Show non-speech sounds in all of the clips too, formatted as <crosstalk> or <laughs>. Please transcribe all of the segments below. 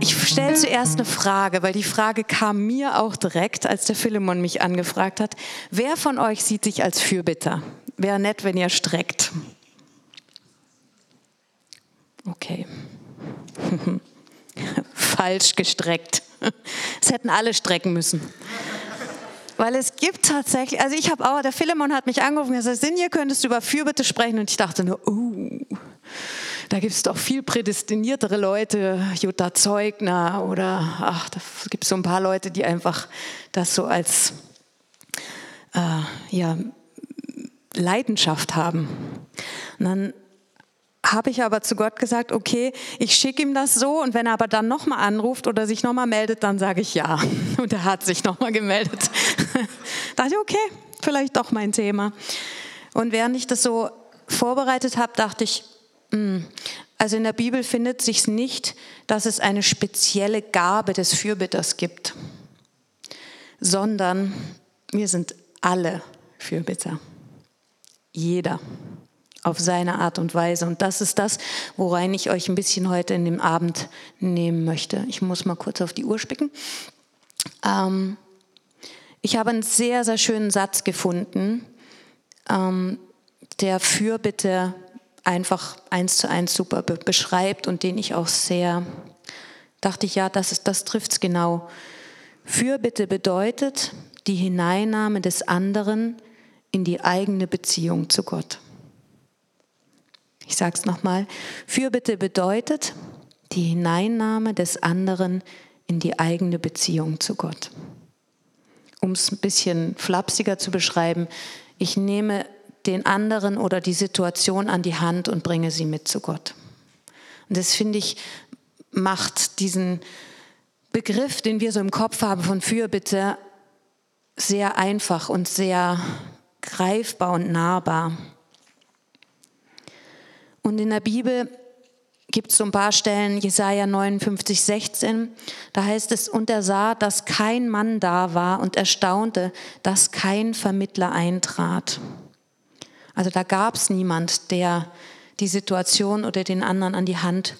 Ich stelle zuerst eine Frage, weil die Frage kam mir auch direkt, als der Philemon mich angefragt hat. Wer von euch sieht sich als Fürbitter? Wäre nett, wenn ihr streckt. Okay. <laughs> Falsch gestreckt. <laughs> Es hätten alle strecken müssen. Weil es gibt tatsächlich, also ich habe auch, der Philemon hat mich angerufen und gesagt, Sinje, könntest du über Fürbitte sprechen? Und ich dachte nur, uh, da gibt es doch viel prädestiniertere Leute, Jutta Zeugner oder, ach, da gibt es so ein paar Leute, die einfach das so als, äh, ja, Leidenschaft haben. Und dann habe ich aber zu Gott gesagt, okay, ich schicke ihm das so und wenn er aber dann nochmal anruft oder sich nochmal meldet, dann sage ich ja. <laughs> Und er hat sich nochmal gemeldet. <laughs> da dachte ich, okay, vielleicht doch mein Thema. Und während ich das so vorbereitet habe, dachte ich, also in der Bibel findet sich nicht, dass es eine spezielle Gabe des Fürbitters gibt, sondern wir sind alle Fürbitter. Jeder auf seine Art und Weise. Und das ist das, worein ich euch ein bisschen heute in dem Abend nehmen möchte. Ich muss mal kurz auf die Uhr spicken. Ähm, ich habe einen sehr, sehr schönen Satz gefunden, ähm, der Fürbitte einfach eins zu eins super be beschreibt und den ich auch sehr, dachte ich, ja, das, das trifft es genau. Fürbitte bedeutet die Hineinnahme des anderen in die eigene Beziehung zu Gott. Ich sage es nochmal. Fürbitte bedeutet die Hineinnahme des anderen in die eigene Beziehung zu Gott. Um es ein bisschen flapsiger zu beschreiben, ich nehme den anderen oder die Situation an die Hand und bringe sie mit zu Gott. Und das finde ich, macht diesen Begriff, den wir so im Kopf haben von Fürbitte, sehr einfach und sehr greifbar und nahbar. Und in der Bibel gibt es so ein paar Stellen, Jesaja 59, 16, da heißt es, und er sah, dass kein Mann da war und erstaunte, dass kein Vermittler eintrat. Also da gab es niemand, der die Situation oder den anderen an die Hand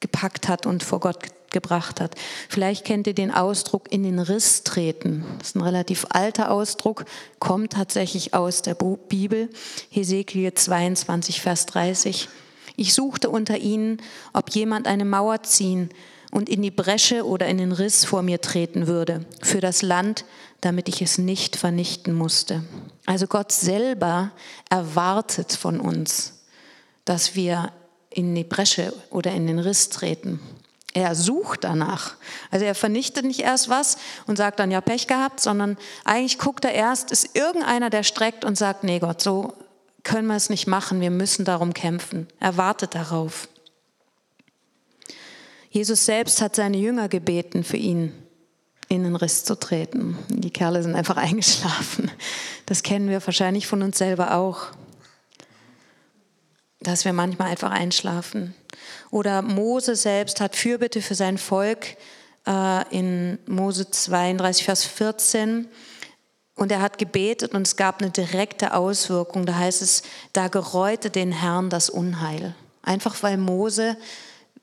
gepackt hat und vor Gott gebracht hat. Vielleicht kennt ihr den Ausdruck in den Riss treten. Das ist ein relativ alter Ausdruck, kommt tatsächlich aus der Bibel. Hesekiel 22, Vers 30. Ich suchte unter ihnen, ob jemand eine Mauer ziehen und in die Bresche oder in den Riss vor mir treten würde, für das Land, damit ich es nicht vernichten musste. Also Gott selber erwartet von uns, dass wir in die Bresche oder in den Riss treten. Er sucht danach. Also er vernichtet nicht erst was und sagt dann ja Pech gehabt, sondern eigentlich guckt er erst, ist irgendeiner, der streckt und sagt, nee Gott, so können wir es nicht machen, wir müssen darum kämpfen. Er wartet darauf. Jesus selbst hat seine Jünger gebeten, für ihn in den Riss zu treten. Die Kerle sind einfach <laughs> eingeschlafen. Das kennen wir wahrscheinlich von uns selber auch, dass wir manchmal einfach einschlafen. Oder Mose selbst hat Fürbitte für sein Volk äh, in Mose 32, Vers 14. Und er hat gebetet und es gab eine direkte Auswirkung. Da heißt es, da gereute den Herrn das Unheil. Einfach weil Mose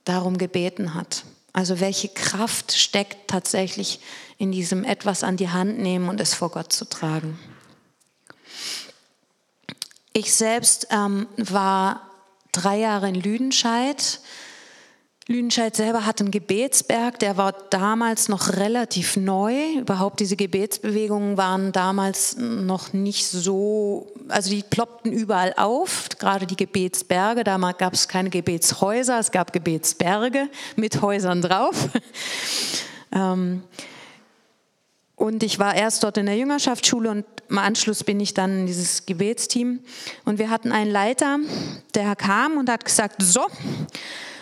darum gebeten hat. Also welche Kraft steckt tatsächlich in diesem etwas an die Hand nehmen und es vor Gott zu tragen. Ich selbst ähm, war drei Jahre in Lüdenscheid. Lüdenscheid selber hat einen Gebetsberg, der war damals noch relativ neu. Überhaupt diese Gebetsbewegungen waren damals noch nicht so, also die ploppten überall auf, gerade die Gebetsberge. Damals gab es keine Gebetshäuser, es gab Gebetsberge mit Häusern drauf. <laughs> ähm, und ich war erst dort in der Jüngerschaftsschule und im Anschluss bin ich dann in dieses Gebetsteam. Und wir hatten einen Leiter, der kam und hat gesagt, so,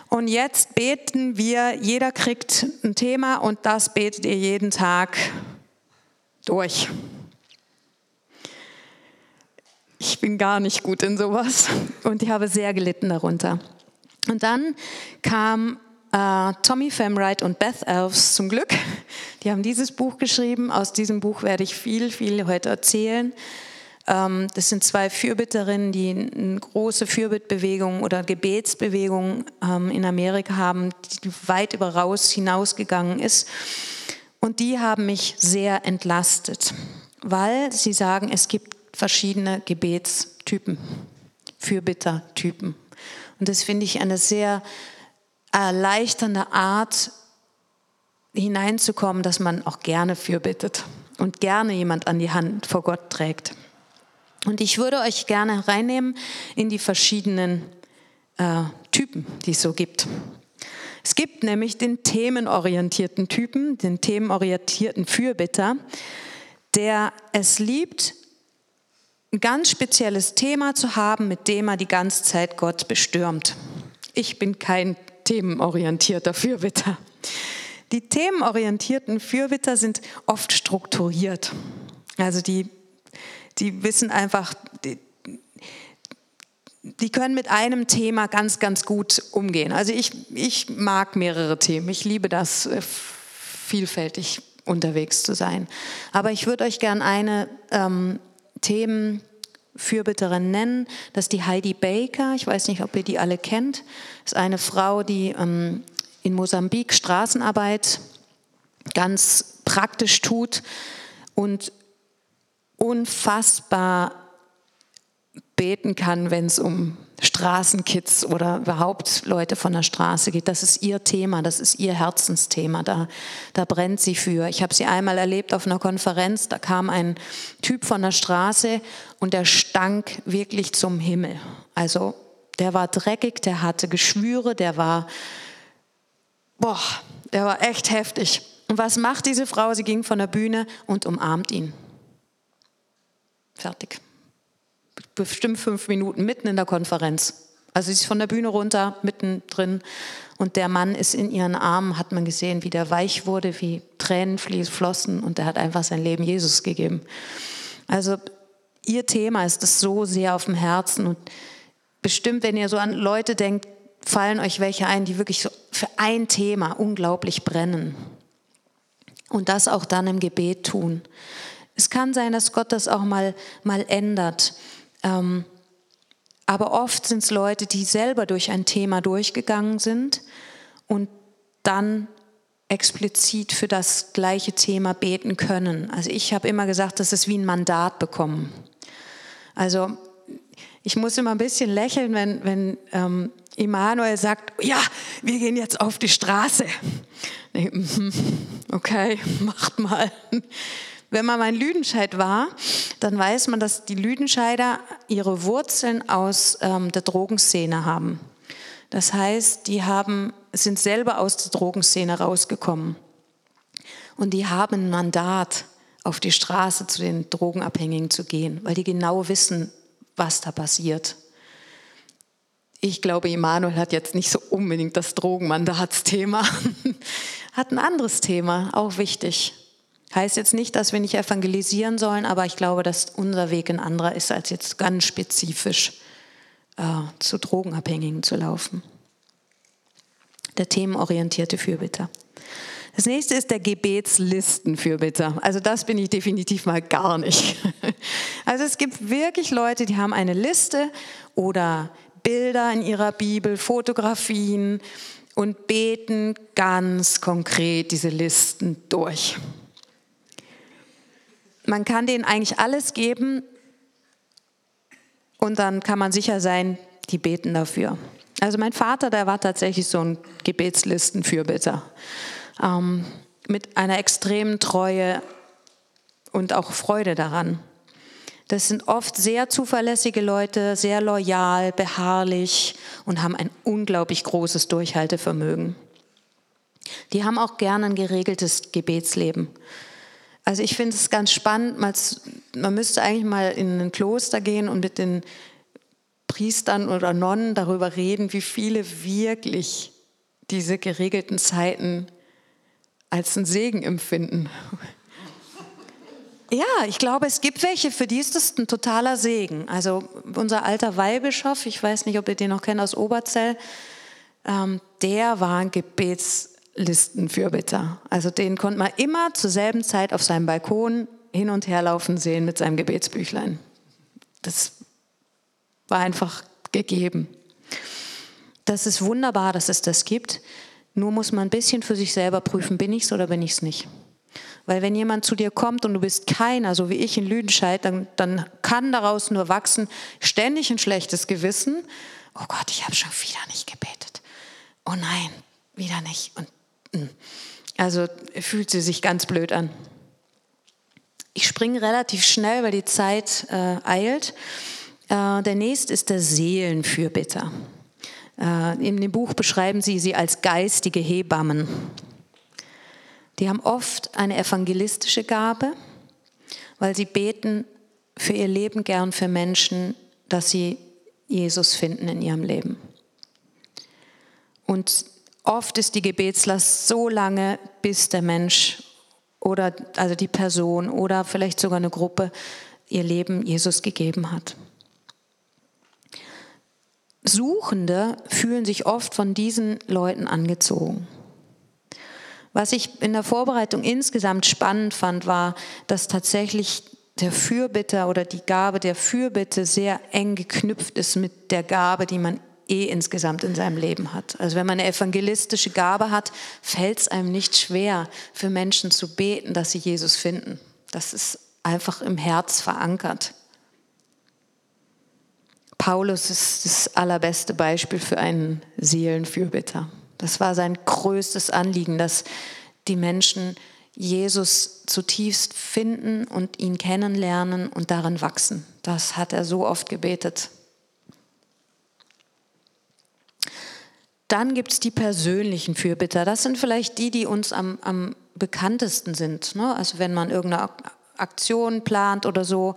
und jetzt beten wir, jeder kriegt ein Thema und das betet ihr jeden Tag durch. Ich bin gar nicht gut in sowas und ich habe sehr gelitten darunter. Und dann kam äh, Tommy Femwright und Beth Elves zum Glück. Die haben dieses Buch geschrieben. Aus diesem Buch werde ich viel, viel heute erzählen. Ähm, das sind zwei Fürbitterinnen, die eine große Fürbittbewegung oder Gebetsbewegung ähm, in Amerika haben, die weit über raus hinausgegangen ist. Und die haben mich sehr entlastet, weil sie sagen, es gibt verschiedene Gebetstypen, Fürbittertypen. Und das finde ich eine sehr erleichternde Art, hineinzukommen, dass man auch gerne fürbittet und gerne jemand an die Hand vor Gott trägt. Und ich würde euch gerne reinnehmen in die verschiedenen äh, Typen, die es so gibt. Es gibt nämlich den themenorientierten Typen, den themenorientierten Fürbitter, der es liebt, ein ganz spezielles Thema zu haben, mit dem er die ganze Zeit Gott bestürmt. Ich bin kein themenorientierter Fürbitter. Die themenorientierten Fürbitter sind oft strukturiert. Also die die wissen einfach, die, die können mit einem Thema ganz, ganz gut umgehen. Also ich, ich mag mehrere Themen. Ich liebe das, äh, vielfältig unterwegs zu sein. Aber ich würde euch gerne eine ähm, Themenfürbitterin nennen. Das ist die Heidi Baker. Ich weiß nicht, ob ihr die alle kennt. Das ist eine Frau, die ähm, in Mosambik Straßenarbeit ganz praktisch tut und unfassbar beten kann, wenn es um Straßenkids oder überhaupt Leute von der Straße geht. Das ist ihr Thema, das ist ihr Herzensthema. Da, da brennt sie für. Ich habe sie einmal erlebt auf einer Konferenz, da kam ein Typ von der Straße und der stank wirklich zum Himmel. Also der war dreckig, der hatte Geschwüre, der war, boah, der war echt heftig. Und was macht diese Frau? Sie ging von der Bühne und umarmt ihn. Fertig. Bestimmt fünf Minuten mitten in der Konferenz. Also sie ist von der Bühne runter, mittendrin. Und der Mann ist in ihren Armen, hat man gesehen, wie der weich wurde, wie Tränen flossen. Und er hat einfach sein Leben Jesus gegeben. Also ihr Thema ist es so sehr auf dem Herzen. Und bestimmt, wenn ihr so an Leute denkt, fallen euch welche ein, die wirklich so für ein Thema unglaublich brennen. Und das auch dann im Gebet tun. Es kann sein, dass Gott das auch mal, mal ändert. Ähm, aber oft sind es Leute, die selber durch ein Thema durchgegangen sind und dann explizit für das gleiche Thema beten können. Also ich habe immer gesagt, das ist wie ein Mandat bekommen. Also ich muss immer ein bisschen lächeln, wenn, wenn ähm, Immanuel sagt, ja, wir gehen jetzt auf die Straße. <laughs> Mhm, okay, <laughs> macht mal. Wenn man mal in Lüdenscheid war, dann weiß man, dass die Lüdenscheider ihre Wurzeln aus ähm, der Drogenszene haben. Das heißt, die haben, sind selber aus der Drogenszene rausgekommen. Und die haben ein Mandat, auf die Straße zu den Drogenabhängigen zu gehen, weil die genau wissen, was da passiert. Ich glaube, Immanuel hat jetzt nicht so unbedingt das Drogenmandatsthema, <laughs> hat ein anderes Thema, auch wichtig. Heißt jetzt nicht, dass wir nicht evangelisieren sollen, aber ich glaube, dass unser Weg ein anderer ist, als jetzt ganz spezifisch äh, zu Drogenabhängigen zu laufen. Der themenorientierte Fürbitter. Das nächste ist der Gebetslistenfürbitter. Also das bin ich definitiv mal gar nicht. <laughs> Also es gibt wirklich Leute, die haben eine Liste oder Bilder in ihrer Bibel, Fotografien und beten ganz konkret diese Listen durch man kann denen eigentlich alles geben und dann kann man sicher sein, die beten dafür. Also mein Vater, der war tatsächlich so ein Gebetslistenfürbitter ähm, mit einer extremen Treue und auch Freude daran. Das sind oft sehr zuverlässige Leute, sehr loyal, beharrlich und haben ein unglaublich großes Durchhaltevermögen. Die haben auch gerne ein geregeltes Gebetsleben. Also ich finde es ganz spannend, man müsste eigentlich mal in ein Kloster gehen und mit den Priestern oder Nonnen darüber reden, wie viele wirklich diese geregelten Zeiten als einen Segen empfinden. <laughs> Ja, ich glaube, es gibt welche, für die ist das ein totaler Segen. Also unser alter Weihbischof, ich weiß nicht, ob ihr den noch kennt aus Oberzell, ähm, der war ein Gebets Listenfürbitter. Also den konnte man immer zur selben Zeit auf seinem Balkon hin und her laufen sehen mit seinem Gebetsbüchlein. Das war einfach gegeben. Das ist wunderbar, dass es das gibt. Nur muss man ein bisschen für sich selber prüfen, bin ich es oder bin ich es nicht. Weil wenn jemand zu dir kommt und du bist keiner, so wie ich in Lüdenscheid, dann, dann kann daraus nur wachsen, ständig ein schlechtes Gewissen. Oh Gott, ich habe schon wieder nicht gebetet. Oh nein, wieder nicht. Und. Also fühlt sie sich ganz blöd an. Ich springe relativ schnell, weil die Zeit äh, eilt. Äh, der nächste ist der Seelenfürbitter. Äh, in dem Buch beschreiben sie sie als geistige Hebammen. Die haben oft eine evangelistische Gabe, weil sie beten für ihr Leben gern für Menschen, dass sie Jesus finden in ihrem Leben. Und oft ist die Gebetslast so lange, bis der Mensch oder also die Person oder vielleicht sogar eine Gruppe ihr Leben Jesus gegeben hat. Suchende fühlen sich oft von diesen Leuten angezogen. Was ich in der Vorbereitung insgesamt spannend fand, war, dass tatsächlich der Fürbitter oder die Gabe der Fürbitte sehr eng geknüpft ist mit der Gabe, die man eh insgesamt in seinem Leben hat. Also wenn man eine evangelistische Gabe hat, fällt es einem nicht schwer, für Menschen zu beten, dass sie Jesus finden. Das ist einfach im Herz verankert. Paulus ist das allerbeste Beispiel für einen Seelenfürbitter. Das war sein größtes Anliegen, dass die Menschen Jesus zutiefst finden und ihn kennenlernen und darin wachsen. Das hat er so oft gebetet. Dann gibt es die persönlichen Fürbitter. Das sind vielleicht die, die uns am, am bekanntesten sind. Ne? Also wenn man irgendeine Aktion plant oder so.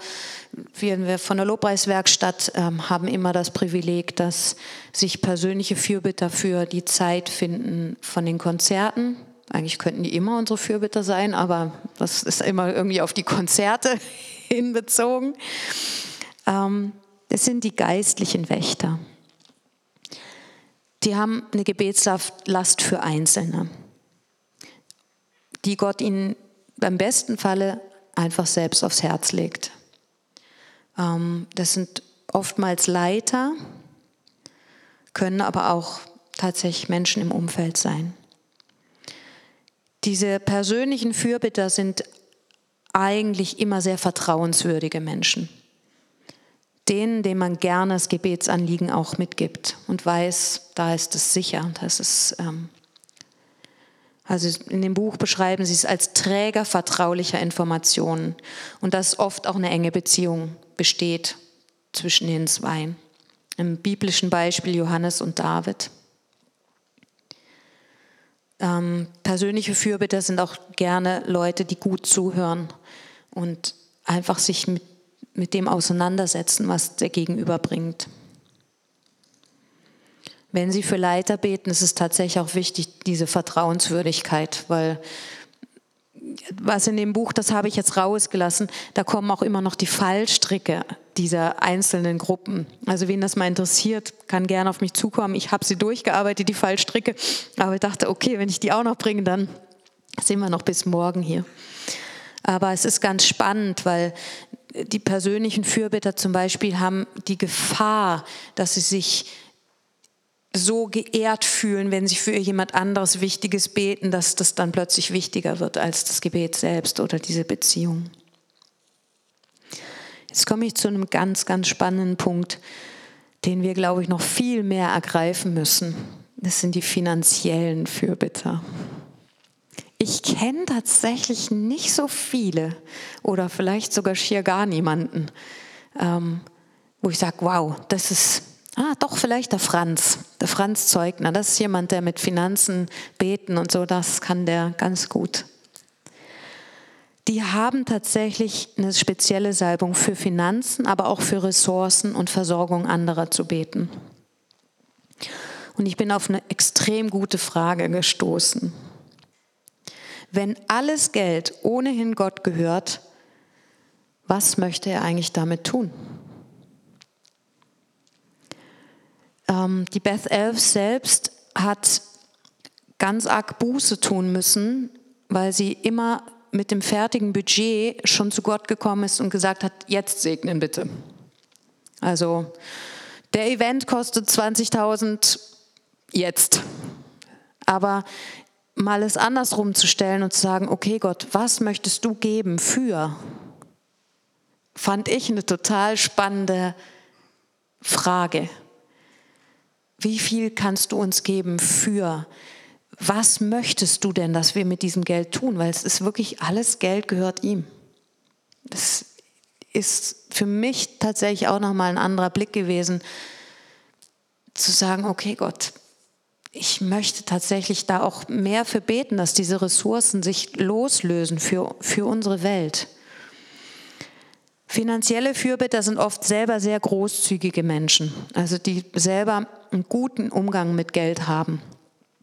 Wir von der Lobpreiswerkstatt ähm, haben immer das Privileg, dass sich persönliche Fürbitter für die Zeit finden von den Konzerten. Eigentlich könnten die immer unsere Fürbitter sein, aber das ist immer irgendwie auf die Konzerte <laughs> hinbezogen. Ähm, es sind die geistlichen Wächter. Die haben eine Gebetslast für Einzelne, die Gott ihnen beim besten Falle einfach selbst aufs Herz legt. Ähm, das sind oftmals Leiter, können aber auch tatsächlich Menschen im Umfeld sein. Diese persönlichen Fürbitter sind eigentlich immer sehr vertrauenswürdige Menschen denen, denen man gerne das Gebetsanliegen auch mitgibt und weiß, da ist es sicher, das ist, ähm, also in dem Buch beschreiben sie es als Träger vertraulicher Informationen und dass oft auch eine enge Beziehung besteht zwischen den zwei. Im biblischen Beispiel Johannes und David. Ähm, persönliche Fürbitter sind auch gerne Leute, die gut zuhören und einfach sich mit mit dem auseinandersetzen, was der Gegenüber bringt. Wenn Sie für Leiter beten, ist es tatsächlich auch wichtig, diese Vertrauenswürdigkeit, weil was in dem Buch, das habe ich jetzt rausgelassen, da kommen auch immer noch die Fallstricke dieser einzelnen Gruppen. Also wen das mal interessiert, kann gerne auf mich zukommen. Ich habe sie durchgearbeitet, die Fallstricke, aber ich dachte, okay, wenn ich die auch noch bringe, dann sind wir noch bis morgen hier. Aber es ist ganz spannend, weil die persönlichen Fürbitter zum Beispiel haben die Gefahr, dass sie sich so geehrt fühlen, wenn sie für jemand anderes Wichtiges beten, dass das dann plötzlich wichtiger wird als das Gebet selbst oder diese Beziehung. Jetzt komme ich zu einem ganz, ganz spannenden Punkt, den wir, glaube ich, noch viel mehr ergreifen müssen. Das sind die finanziellen Fürbitter. Ich kenne tatsächlich nicht so viele oder vielleicht sogar schier gar niemanden, ähm, wo ich sage, wow, das ist, ah, doch vielleicht der Franz, der Franz Zeugner, das ist jemand, der mit Finanzen beten und so, das kann der ganz gut. Die haben tatsächlich eine spezielle Salbung für Finanzen, aber auch für Ressourcen und Versorgung anderer zu beten. Und ich bin auf eine extrem gute Frage gestoßen. Wenn alles Geld ohnehin Gott gehört, was möchte er eigentlich damit tun? Ähm, die Beth Elf selbst hat ganz arg Buße tun müssen, weil sie immer mit dem fertigen Budget schon zu Gott gekommen ist und gesagt hat, jetzt segnen bitte. Also der Event kostet 20.000 jetzt. Aber mal es andersrum zu stellen und zu sagen, okay Gott, was möchtest du geben für? Fand ich eine total spannende Frage. Wie viel kannst du uns geben für? Was möchtest du denn, dass wir mit diesem Geld tun? Weil es ist wirklich alles Geld gehört ihm. Das ist für mich tatsächlich auch nochmal ein anderer Blick gewesen, zu sagen, okay Gott, ich möchte tatsächlich da auch mehr für beten, dass diese Ressourcen sich loslösen für, für unsere Welt. Finanzielle Fürbitter sind oft selber sehr großzügige Menschen, also die selber einen guten Umgang mit Geld haben.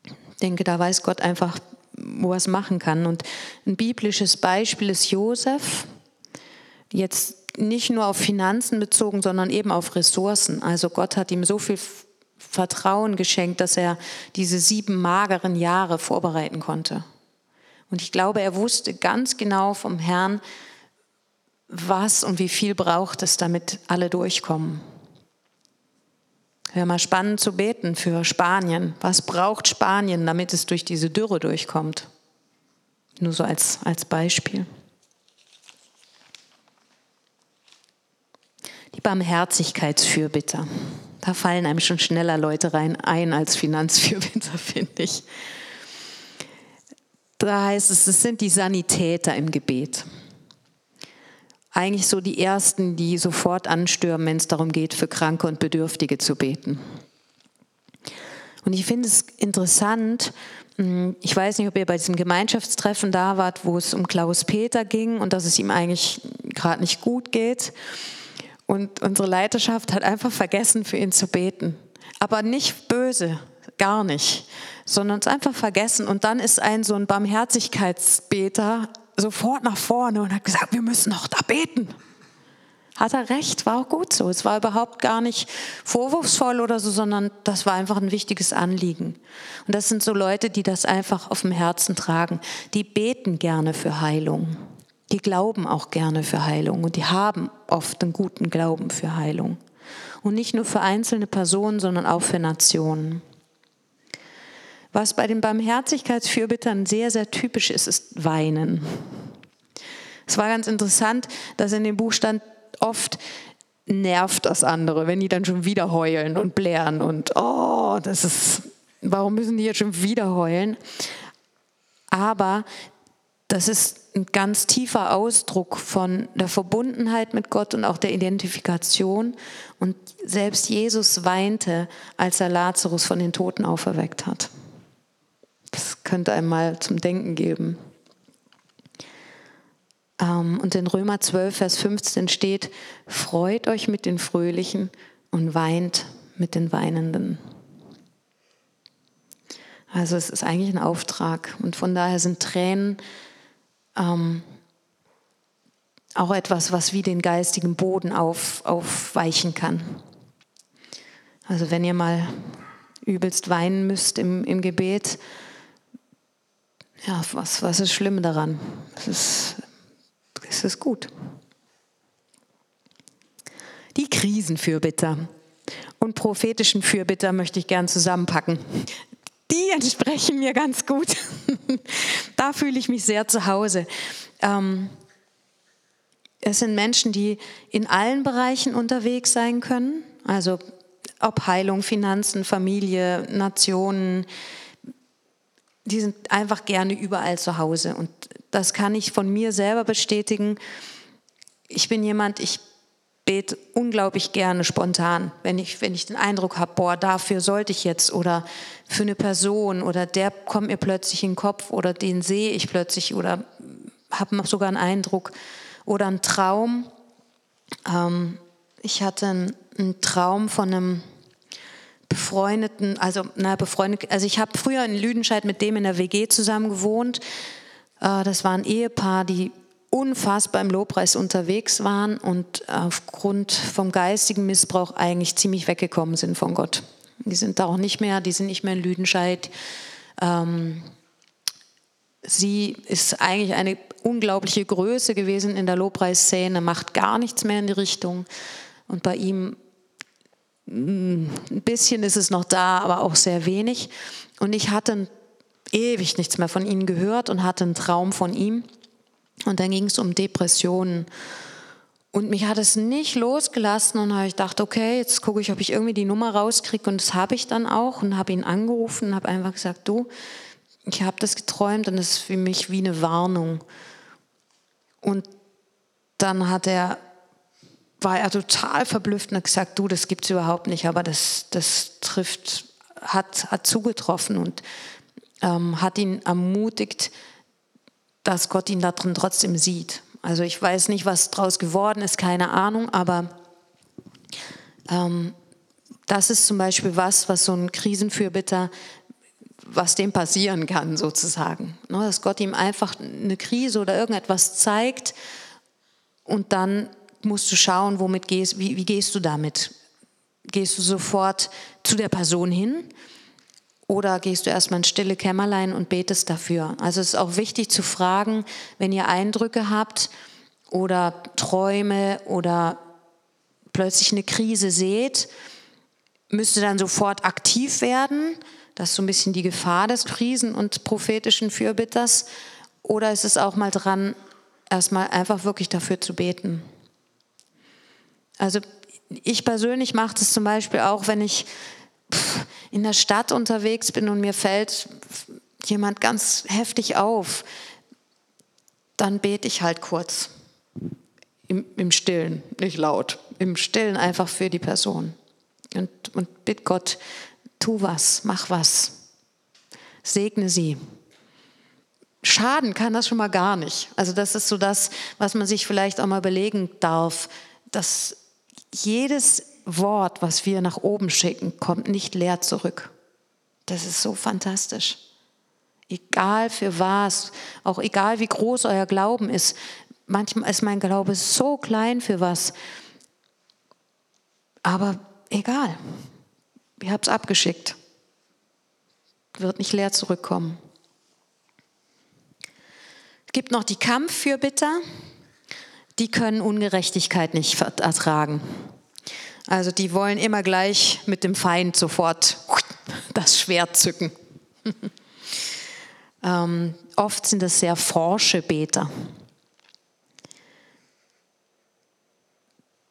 Ich denke, da weiß Gott einfach, wo er es machen kann. Und ein biblisches Beispiel ist Josef, jetzt nicht nur auf Finanzen bezogen, sondern eben auf Ressourcen. Also Gott hat ihm so viel Vertrauen geschenkt, dass er diese sieben mageren Jahre vorbereiten konnte. Und ich glaube, er wusste ganz genau vom Herrn, was und wie viel braucht es, damit alle durchkommen. Wäre mal spannend zu beten für Spanien. Was braucht Spanien, damit es durch diese Dürre durchkommt? Nur so als, als Beispiel. Die Barmherzigkeitsfürbitter. Da fallen einem schon schneller Leute rein ein als Finanzfürbitter, <laughs> finde ich. Da heißt es, es sind die Sanitäter im Gebet eigentlich so die Ersten, die sofort anstürmen, wenn es darum geht, für Kranke und Bedürftige zu beten. Und ich finde es interessant, hm, ich weiß nicht, ob ihr bei diesem Gemeinschaftstreffen da wart, wo es um Klaus Peter ging und dass es ihm eigentlich gerade nicht gut geht. Und unsere Leiterschaft hat einfach vergessen, für ihn zu beten. Aber nicht böse, gar nicht, sondern es einfach vergessen. Und dann ist ein so ein Barmherzigkeitsbeter sofort nach vorne und hat gesagt, wir müssen noch da beten. Hat er recht, war auch gut so. Es war überhaupt gar nicht vorwurfsvoll oder so, sondern das war einfach ein wichtiges Anliegen. Und das sind so Leute, die das einfach auf dem Herzen tragen. Die beten gerne für Heilung. Die glauben auch gerne für Heilung und die haben oft einen guten Glauben für Heilung. Und nicht nur für einzelne Personen, sondern auch für Nationen. Was bei den Barmherzigkeitsfürbittern sehr, sehr typisch ist, ist Weinen. Es war ganz interessant, dass in dem Buch stand, oft nervt das andere, wenn die dann schon wieder heulen und blären und oh, das ist, warum müssen die jetzt schon wieder heulen? Aber das ist ein ganz tiefer Ausdruck von der Verbundenheit mit Gott und auch der Identifikation. Und selbst Jesus weinte, als er Lazarus von den Toten auferweckt hat. Das könnte einem mal zum Denken geben. Ähm, und in Römer 12, Vers 15 steht, freut euch mit den Fröhlichen und weint mit den Weinenden. Also es ist eigentlich ein Auftrag und von daher sind Tränen ähm, auch etwas, was wie den geistigen Boden auf, aufweichen kann. Also wenn ihr mal übelst weinen müsst im, im Gebet, ja, was, was ist schlimm daran? Es ist, es ist gut. Die Krisenfürbitter und prophetischen Fürbitter möchte ich gern zusammenpacken. Die entsprechen mir ganz gut. <laughs> da fühle ich mich sehr zu Hause. Ähm, es sind Menschen, die in allen Bereichen unterwegs sein können, also ob Heilung, Finanzen, Familie, Nationen, die sind einfach gerne überall zu Hause. Und das kann ich von mir selber bestätigen. Ich bin jemand, ich bete unglaublich gerne spontan, wenn ich, wenn ich den Eindruck habe, boah, dafür sollte ich jetzt oder für eine Person oder der kommt mir plötzlich in den Kopf oder den sehe ich plötzlich oder habe sogar einen Eindruck oder einen Traum. Ähm, ich hatte einen, einen Traum von einem befreundeten, also na befreundet, also ich habe früher in Lüdenscheid mit dem in der WG zusammen gewohnt. Äh, das war ein Ehepaar, die unfassbar im Lobpreis unterwegs waren und aufgrund vom geistigen Missbrauch eigentlich ziemlich weggekommen sind von Gott. Die sind da auch nicht mehr, die sind nicht mehr in Lüdenscheid. Ähm, sie ist eigentlich eine unglaubliche Größe gewesen in der Lobpreisszene, macht gar nichts mehr in die Richtung. Und bei ihm Ein bisschen ist es noch da, aber auch sehr wenig. Und ich hatte ewig nichts mehr von ihnen gehört und hatte einen Traum von ihm. Und dann ging es um Depressionen. Und mich hat es nicht losgelassen und habe ich gedacht, okay, jetzt gucke ich, ob ich irgendwie die Nummer rauskriege. Und das habe ich dann auch und habe ihn angerufen und habe einfach gesagt, du, ich habe das geträumt und es ist für mich wie eine Warnung. Und dann hat er, war er total verblüfft und hat gesagt, du, das gibt es überhaupt nicht, aber das, das trifft, hat, hat zugetroffen und ähm, hat ihn ermutigt, dass Gott ihn darin trotzdem sieht. Also ich weiß nicht, was daraus geworden ist, keine Ahnung, aber ähm, das ist zum Beispiel was, was so ein Krisenfürbitter, was dem passieren kann sozusagen. Ne, dass Gott ihm einfach eine Krise oder irgendetwas zeigt und dann musst du schauen, womit gehst, wie, wie gehst du damit? Gehst du sofort zu der Person hin oder gehst du erstmal in stille Kämmerlein und betest dafür? Also es ist auch wichtig zu fragen, wenn ihr Eindrücke habt oder Träume oder plötzlich eine Krise seht, müsst ihr dann sofort aktiv werden. Das ist so ein bisschen die Gefahr des Krisen- und prophetischen Fürbitters. Oder ist es auch mal dran, erstmal einfach wirklich dafür zu beten? Also ich persönlich mache das zum Beispiel auch, wenn ich in der Stadt unterwegs bin und mir fällt jemand ganz heftig auf, dann bete ich halt kurz. Im, im Stillen, nicht laut. Im Stillen einfach für die Person. Und, und bitte Gott, tu was, mach was. Segne sie. Schaden kann das schon mal gar nicht. Also das ist so das, was man sich vielleicht auch mal überlegen darf, dass jedes Wort, was wir nach oben schicken, kommt nicht leer zurück. Das ist so fantastisch. Egal für was, auch egal wie groß euer Glauben ist. Manchmal ist mein Glaube so klein für was. Aber egal. Ich habe es abgeschickt. Wird nicht leer zurückkommen. Es gibt noch die Kampffürbitter. Die können Ungerechtigkeit nicht ertragen. Also die wollen immer gleich mit dem Feind sofort das Schwert zücken. <laughs> ähm, oft sind es sehr forsche Beter.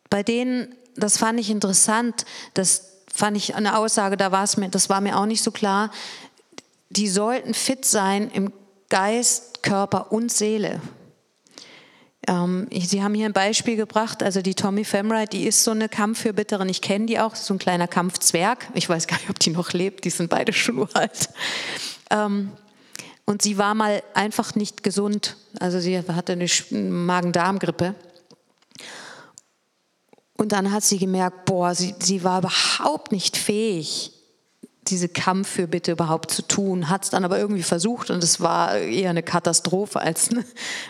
Bei denen, das fand ich interessant, das fand ich eine Aussage, da war es mir, das war mir auch nicht so klar. Die sollten fit sein im Geist, Körper und Seele. Ähm, Sie haben hier ein Beispiel gebracht, also die Tommy Femright, die ist so eine Kampffürbitterin, ich kenne die auch, so ein kleiner Kampfzwerg. Ich weiß gar nicht, ob die noch lebt, die sind beide <laughs> schon. Ähm, und sie war mal einfach nicht gesund, also sie hatte eine Magen-Darm-Grippe. Und dann hat sie gemerkt, boah, sie, sie war überhaupt nicht fähig, diese Kampffürbitte überhaupt zu tun, hat es dann aber irgendwie versucht und es war eher eine Katastrophe als eine,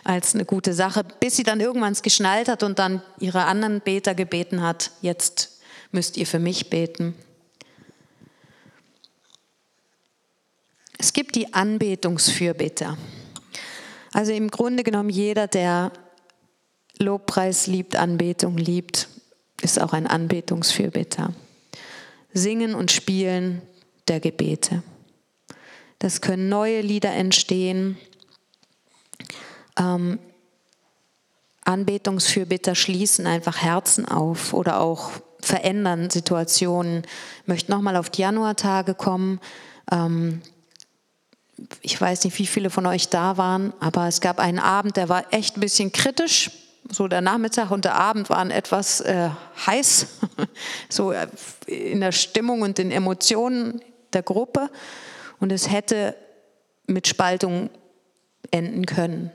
als eine gute Sache, bis sie dann irgendwann es geschnallt hat und dann ihre anderen Beter gebeten hat, jetzt müsst ihr für mich beten. Es gibt die Anbetungsfürbitter. Also im Grunde genommen jeder, der Lobpreis liebt, Anbetung liebt, ist auch ein Anbetungsfürbitter. Singen und Spielen der Gebete. Das können neue Lieder entstehen. Ähm, Anbetungsfürbitter schließen einfach Herzen auf oder auch verändern Situationen. Ich möchte nochmal auf die Januartage kommen. Ähm, ich weiß nicht, wie viele von euch da waren, aber es gab einen Abend, der war echt ein bisschen kritisch. So der Nachmittag und der Abend waren etwas äh, heiß, <laughs> so äh, in der Stimmung und den Emotionen der Gruppe und es hätte mit Spaltung enden können.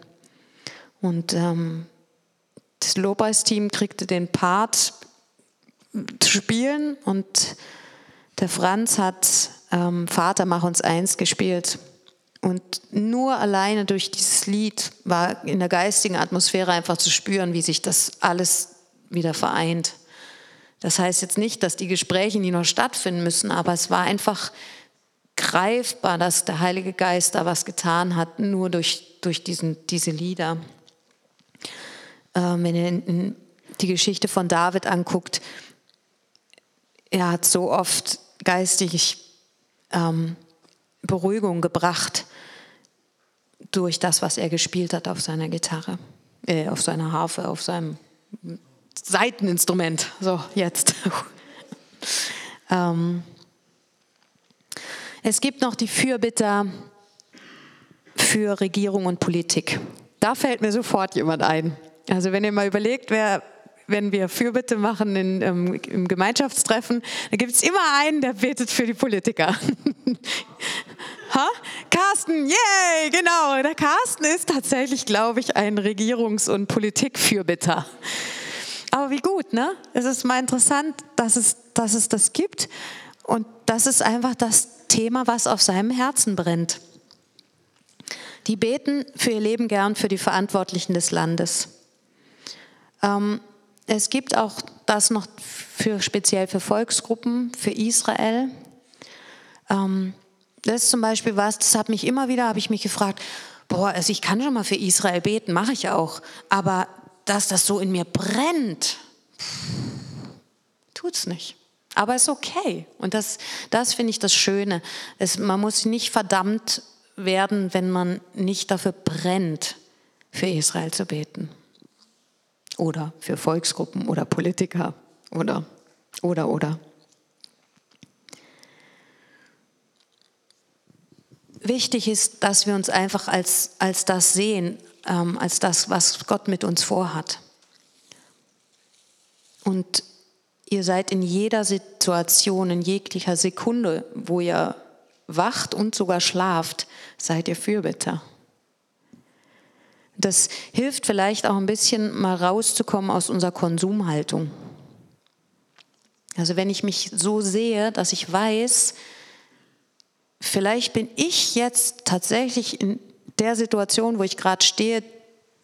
Und ähm, das Lobpreisteam kriegte den Part zu spielen und der Franz hat ähm, Vater, mach uns eins gespielt. Und nur alleine durch dieses Lied war in der geistigen Atmosphäre einfach zu spüren, wie sich das alles wieder vereint. Das heißt jetzt nicht, dass die Gespräche nie noch stattfinden müssen, aber es war einfach greifbar, dass der Heilige Geist da was getan hat, nur durch, durch diesen, diese Lieder. Ähm, wenn ihr die Geschichte von David anguckt, er hat so oft geistig ähm, Beruhigung gebracht durch das, was er gespielt hat auf seiner Gitarre, äh, auf seiner Harfe, auf seinem Seiteninstrument. So, jetzt. <laughs> ähm, es gibt noch die Fürbitter für Regierung und Politik. Da fällt mir sofort jemand ein. Also wenn ihr mal überlegt, wer, wenn wir Fürbitte machen in, ähm, im Gemeinschaftstreffen, dann gibt es immer einen, der betet für die Politiker. <laughs> ha? Carsten, yay, genau. Der Carsten ist tatsächlich, glaube ich, ein Regierungs- und Politikfürbitter. Aber wie gut, ne? Es ist mal interessant, dass es, dass es das gibt. Und das ist einfach das Thema, was auf seinem Herzen brennt. Die beten für ihr Leben gern für die Verantwortlichen des Landes. Ähm, es gibt auch das noch für, speziell für Volksgruppen, für Israel. Ähm, das ist zum Beispiel was, das hat mich immer wieder, habe ich mich gefragt, boah, also ich kann schon mal für Israel beten, mache ich auch, aber dass das so in mir brennt, tut es nicht. Aber es ist okay. Und das, das finde ich das Schöne. Es, man muss nicht verdammt werden, wenn man nicht dafür brennt, für Israel zu beten. Oder für Volksgruppen oder Politiker oder, oder, oder. Wichtig ist, dass wir uns einfach als, als das sehen, ähm, als das, was Gott mit uns vorhat. Und ihr seid in jeder Situation, in jeglicher Sekunde, wo ihr wacht und sogar schlaft, seid ihr Fürbitter. Das hilft vielleicht auch ein bisschen mal rauszukommen aus unserer Konsumhaltung. Also wenn ich mich so sehe, dass ich weiß, vielleicht bin ich jetzt tatsächlich in der Situation, wo ich gerade stehe,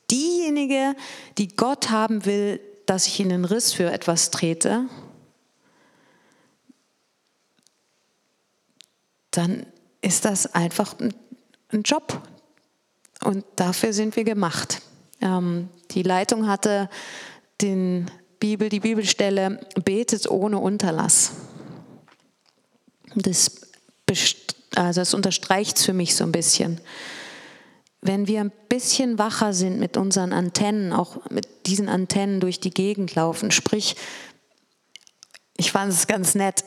diejenige, die Gott haben will, dass ich in den Riss für etwas trete, dann ist das einfach ein Job. Und dafür sind wir gemacht. Ähm, die Leitung hatte den Bibel, die Bibelstelle, betet ohne Unterlass. Das, also das unterstreicht es für mich so ein bisschen. Wenn wir ein bisschen wacher sind mit unseren Antennen, auch mit diesen Antennen durch die Gegend laufen, sprich, ich fand es ganz nett,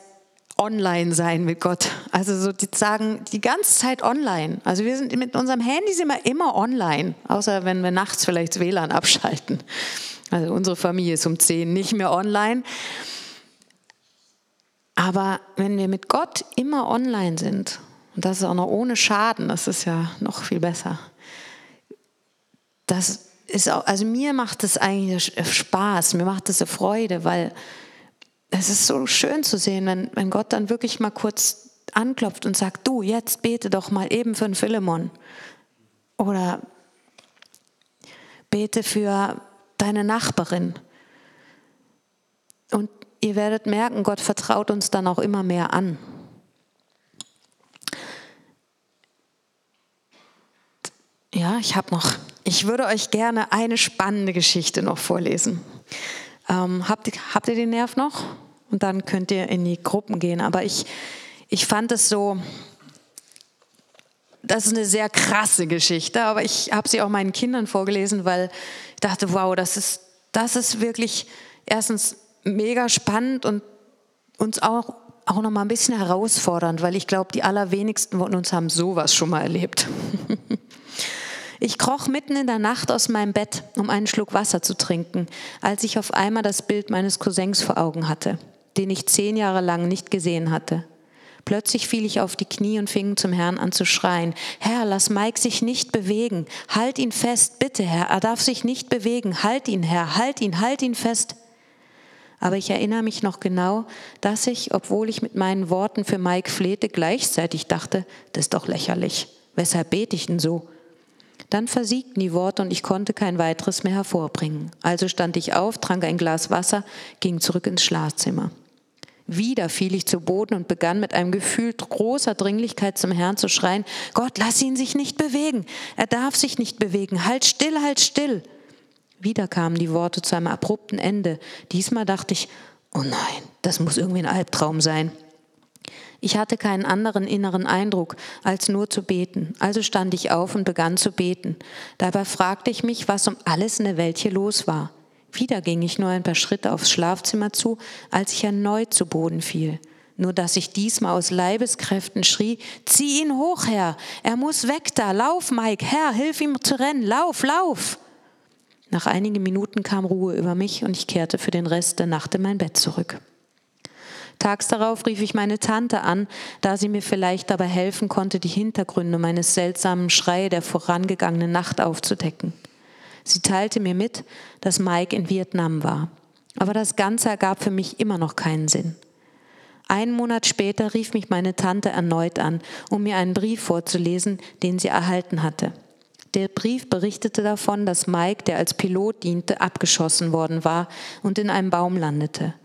online sein mit Gott. Also so die sagen die ganze Zeit online. Also wir sind mit unserem Handy sind wir immer online, außer wenn wir nachts vielleicht das WLAN abschalten. Also unsere Familie ist um 10 nicht mehr online. Aber wenn wir mit Gott immer online sind, und das ist auch noch ohne Schaden, das ist ja noch viel besser. Das ist auch, also mir macht es eigentlich Spaß, mir macht es eine Freude, weil es ist so schön zu sehen, wenn, wenn Gott dann wirklich mal kurz anklopft und sagt, du, jetzt bete doch mal eben für einen Philemon. Oder bete für deine Nachbarin. Und ihr werdet merken, Gott vertraut uns dann auch immer mehr an. Ja, ich habe noch, ich würde euch gerne eine spannende Geschichte noch vorlesen. Ähm, habt, habt ihr den Nerv noch? Und dann könnt ihr in die Gruppen gehen. Aber ich, ich fand es so, das ist eine sehr krasse Geschichte, aber ich habe sie auch meinen Kindern vorgelesen, weil ich dachte, wow, das ist, das ist wirklich erstens mega spannend und uns auch, auch noch mal ein bisschen herausfordernd, weil ich glaube, die allerwenigsten von uns haben sowas schon mal erlebt. <laughs> Ich kroch mitten in der Nacht aus meinem Bett, um einen Schluck Wasser zu trinken, als ich auf einmal das Bild meines Cousins vor Augen hatte, den ich zehn Jahre lang nicht gesehen hatte. Plötzlich fiel ich auf die Knie und fing zum Herrn an zu schreien. Herr, lass Mike sich nicht bewegen. Halt ihn fest, bitte, Herr. Er darf sich nicht bewegen. Halt ihn, Herr. Halt ihn, halt ihn fest. Aber ich erinnere mich noch genau, dass ich, obwohl ich mit meinen Worten für Mike flehte, gleichzeitig dachte, das ist doch lächerlich. Weshalb bete ich denn so? Dann versiegten die Worte und ich konnte kein weiteres mehr hervorbringen. Also stand ich auf, trank ein Glas Wasser, ging zurück ins Schlafzimmer. Wieder fiel ich zu Boden und begann mit einem Gefühl großer Dringlichkeit zum Herrn zu schreien, Gott, lass ihn sich nicht bewegen, er darf sich nicht bewegen, halt still, halt still. Wieder kamen die Worte zu einem abrupten Ende. Diesmal dachte ich, Oh nein, das muss irgendwie ein Albtraum sein. Ich hatte keinen anderen inneren Eindruck, als nur zu beten. Also stand ich auf und begann zu beten. Dabei fragte ich mich, was um alles in der Welt hier los war. Wieder ging ich nur ein paar Schritte aufs Schlafzimmer zu, als ich erneut zu Boden fiel. Nur dass ich diesmal aus Leibeskräften schrie, zieh ihn hoch, Herr, er muss weg da, lauf, Mike, Herr, hilf ihm zu rennen, lauf, lauf. Nach einigen Minuten kam Ruhe über mich und ich kehrte für den Rest der Nacht in mein Bett zurück. Tags darauf rief ich meine Tante an, da sie mir vielleicht dabei helfen konnte, die Hintergründe meines seltsamen Schreie der vorangegangenen Nacht aufzudecken. Sie teilte mir mit, dass Mike in Vietnam war. Aber das Ganze ergab für mich immer noch keinen Sinn. Einen Monat später rief mich meine Tante erneut an, um mir einen Brief vorzulesen, den sie erhalten hatte. Der Brief berichtete davon, dass Mike, der als Pilot diente, abgeschossen worden war und in einem Baum landete.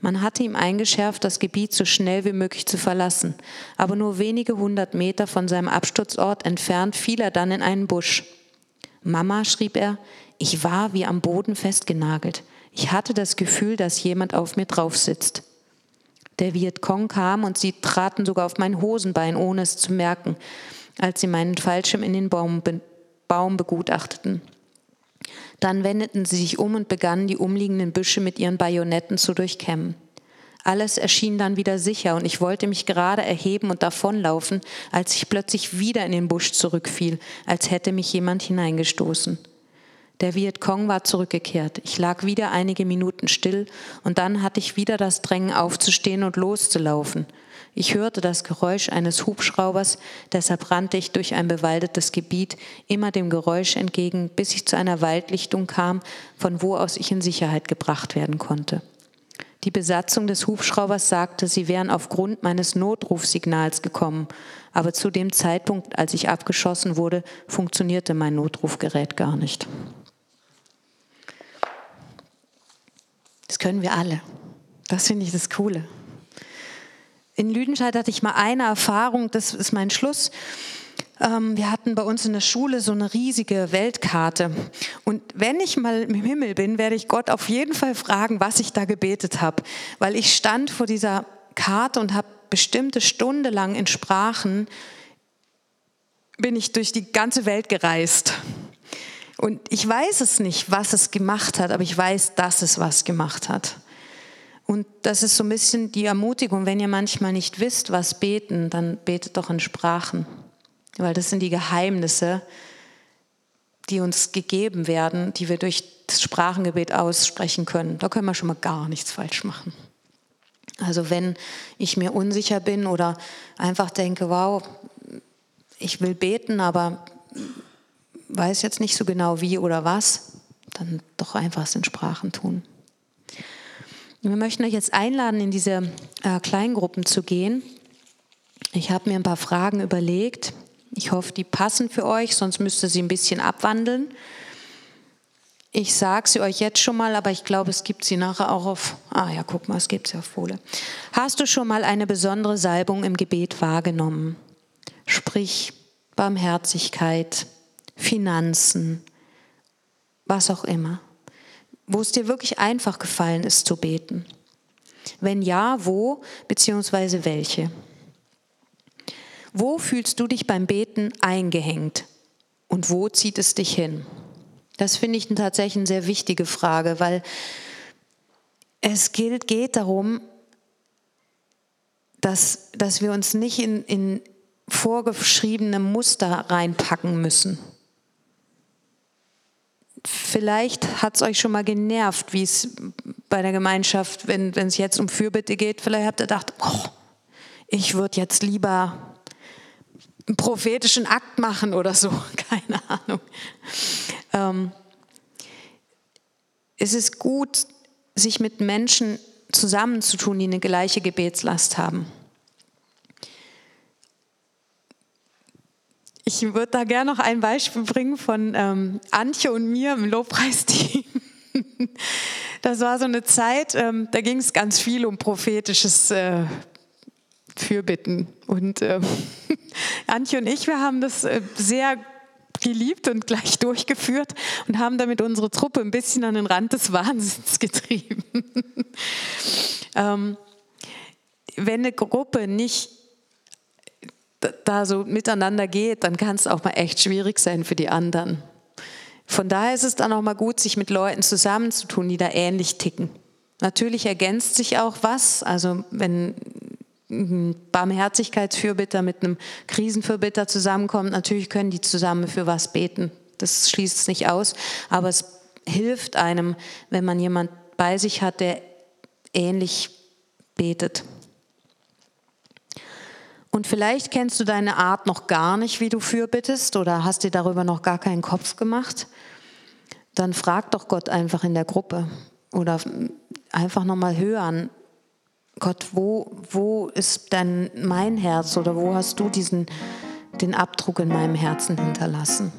Man hatte ihm eingeschärft, das Gebiet so schnell wie möglich zu verlassen, aber nur wenige hundert Meter von seinem Absturzort entfernt fiel er dann in einen Busch. Mama, schrieb er, ich war wie am Boden festgenagelt. Ich hatte das Gefühl, dass jemand auf mir drauf sitzt. Der Vietcong kam und sie traten sogar auf mein Hosenbein, ohne es zu merken, als sie meinen Fallschirm in den Baum, Baum begutachteten. Dann wendeten sie sich um und begannen, die umliegenden Büsche mit ihren Bajonetten zu durchkämmen. Alles erschien dann wieder sicher und ich wollte mich gerade erheben und davonlaufen, als ich plötzlich wieder in den Busch zurückfiel, als hätte mich jemand hineingestoßen. Der Vietcong war zurückgekehrt. Ich lag wieder einige Minuten still und dann hatte ich wieder das Drängen aufzustehen und loszulaufen. Ich hörte das Geräusch eines Hubschraubers, deshalb rannte ich durch ein bewaldetes Gebiet, immer dem Geräusch entgegen, bis ich zu einer Waldlichtung kam, von wo aus ich in Sicherheit gebracht werden konnte. Die Besatzung des Hubschraubers sagte, sie wären aufgrund meines Notrufsignals gekommen, aber zu dem Zeitpunkt, als ich abgeschossen wurde, funktionierte mein Notrufgerät gar nicht. Das können wir alle. Das finde ich das Coole. In Lüdenscheid hatte ich mal eine Erfahrung, das ist mein Schluss. Ähm, wir hatten bei uns in der Schule so eine riesige Weltkarte. Und wenn ich mal im Himmel bin, werde ich Gott auf jeden Fall fragen, was ich da gebetet habe. Weil ich stand vor dieser Karte und habe bestimmte Stunde lang in Sprachen, bin ich durch die ganze Welt gereist. Und ich weiß es nicht, was es gemacht hat, aber ich weiß, dass es was gemacht hat. Und das ist so ein bisschen die Ermutigung, wenn ihr manchmal nicht wisst, was beten, dann betet doch in Sprachen. Weil das sind die Geheimnisse, die uns gegeben werden, die wir durch das Sprachengebet aussprechen können. Da können wir schon mal gar nichts falsch machen. Also wenn ich mir unsicher bin oder einfach denke, wow, ich will beten, aber weiß jetzt nicht so genau wie oder was, dann doch einfach es in Sprachen tun. Wir möchten euch jetzt einladen, in diese äh, Kleingruppen zu gehen. Ich habe mir ein paar Fragen überlegt. Ich hoffe, die passen für euch, sonst müsst ihr sie ein bisschen abwandeln. Ich sage sie euch jetzt schon mal, aber ich glaube, es gibt sie nachher auch auf. Ah ja, guck mal, es gibt sie auf Folie. Hast du schon mal eine besondere Salbung im Gebet wahrgenommen? Sprich Barmherzigkeit, Finanzen, was auch immer wo es dir wirklich einfach gefallen ist zu beten? Wenn ja, wo bzw. welche? Wo fühlst du dich beim Beten eingehängt und wo zieht es dich hin? Das finde ich tatsächlich eine sehr wichtige Frage, weil es gilt, geht darum, dass, dass wir uns nicht in, in vorgeschriebene Muster reinpacken müssen. Vielleicht hat es euch schon mal genervt, wie es bei der Gemeinschaft, wenn es jetzt um Fürbitte geht, vielleicht habt ihr gedacht, oh, ich würde jetzt lieber einen prophetischen Akt machen oder so, <laughs> keine Ahnung. Ähm, es ist gut, sich mit Menschen zusammenzutun, die eine gleiche Gebetslast haben. Ich würde da gerne noch ein Beispiel bringen von ähm, Antje und mir im Lobpreisteam. <laughs> Das war so eine Zeit, ähm, da ging es ganz viel um prophetisches äh, Fürbitten. Und äh, <laughs> Antje und ich, wir haben das äh, sehr geliebt und gleich <laughs> durchgeführt und haben damit unsere Truppe ein bisschen an den Rand des Wahnsinns getrieben. Ähm, wenn eine Gruppe nicht da so miteinander geht, dann kann es auch mal echt schwierig sein für die anderen. Von daher ist es dann auch mal gut, sich mit Leuten zusammenzutun, die da ähnlich ticken. Natürlich ergänzt sich auch was. Also wenn Barmherzigkeitsfürbitter mit einem Krisenfürbitter zusammenkommt, natürlich können die zusammen für was beten. Das schließt es nicht aus. Aber es hilft einem, wenn man jemand bei sich hat, der ähnlich betet. Und vielleicht kennst du deine Art noch gar nicht, wie du fürbittest oder hast dir darüber noch gar keinen Kopf gemacht. Dann frag doch Gott einfach in der Gruppe oder einfach nochmal hören. Gott, wo, wo ist denn mein Herz oder wo hast du diesen, den Abdruck in meinem Herzen hinterlassen?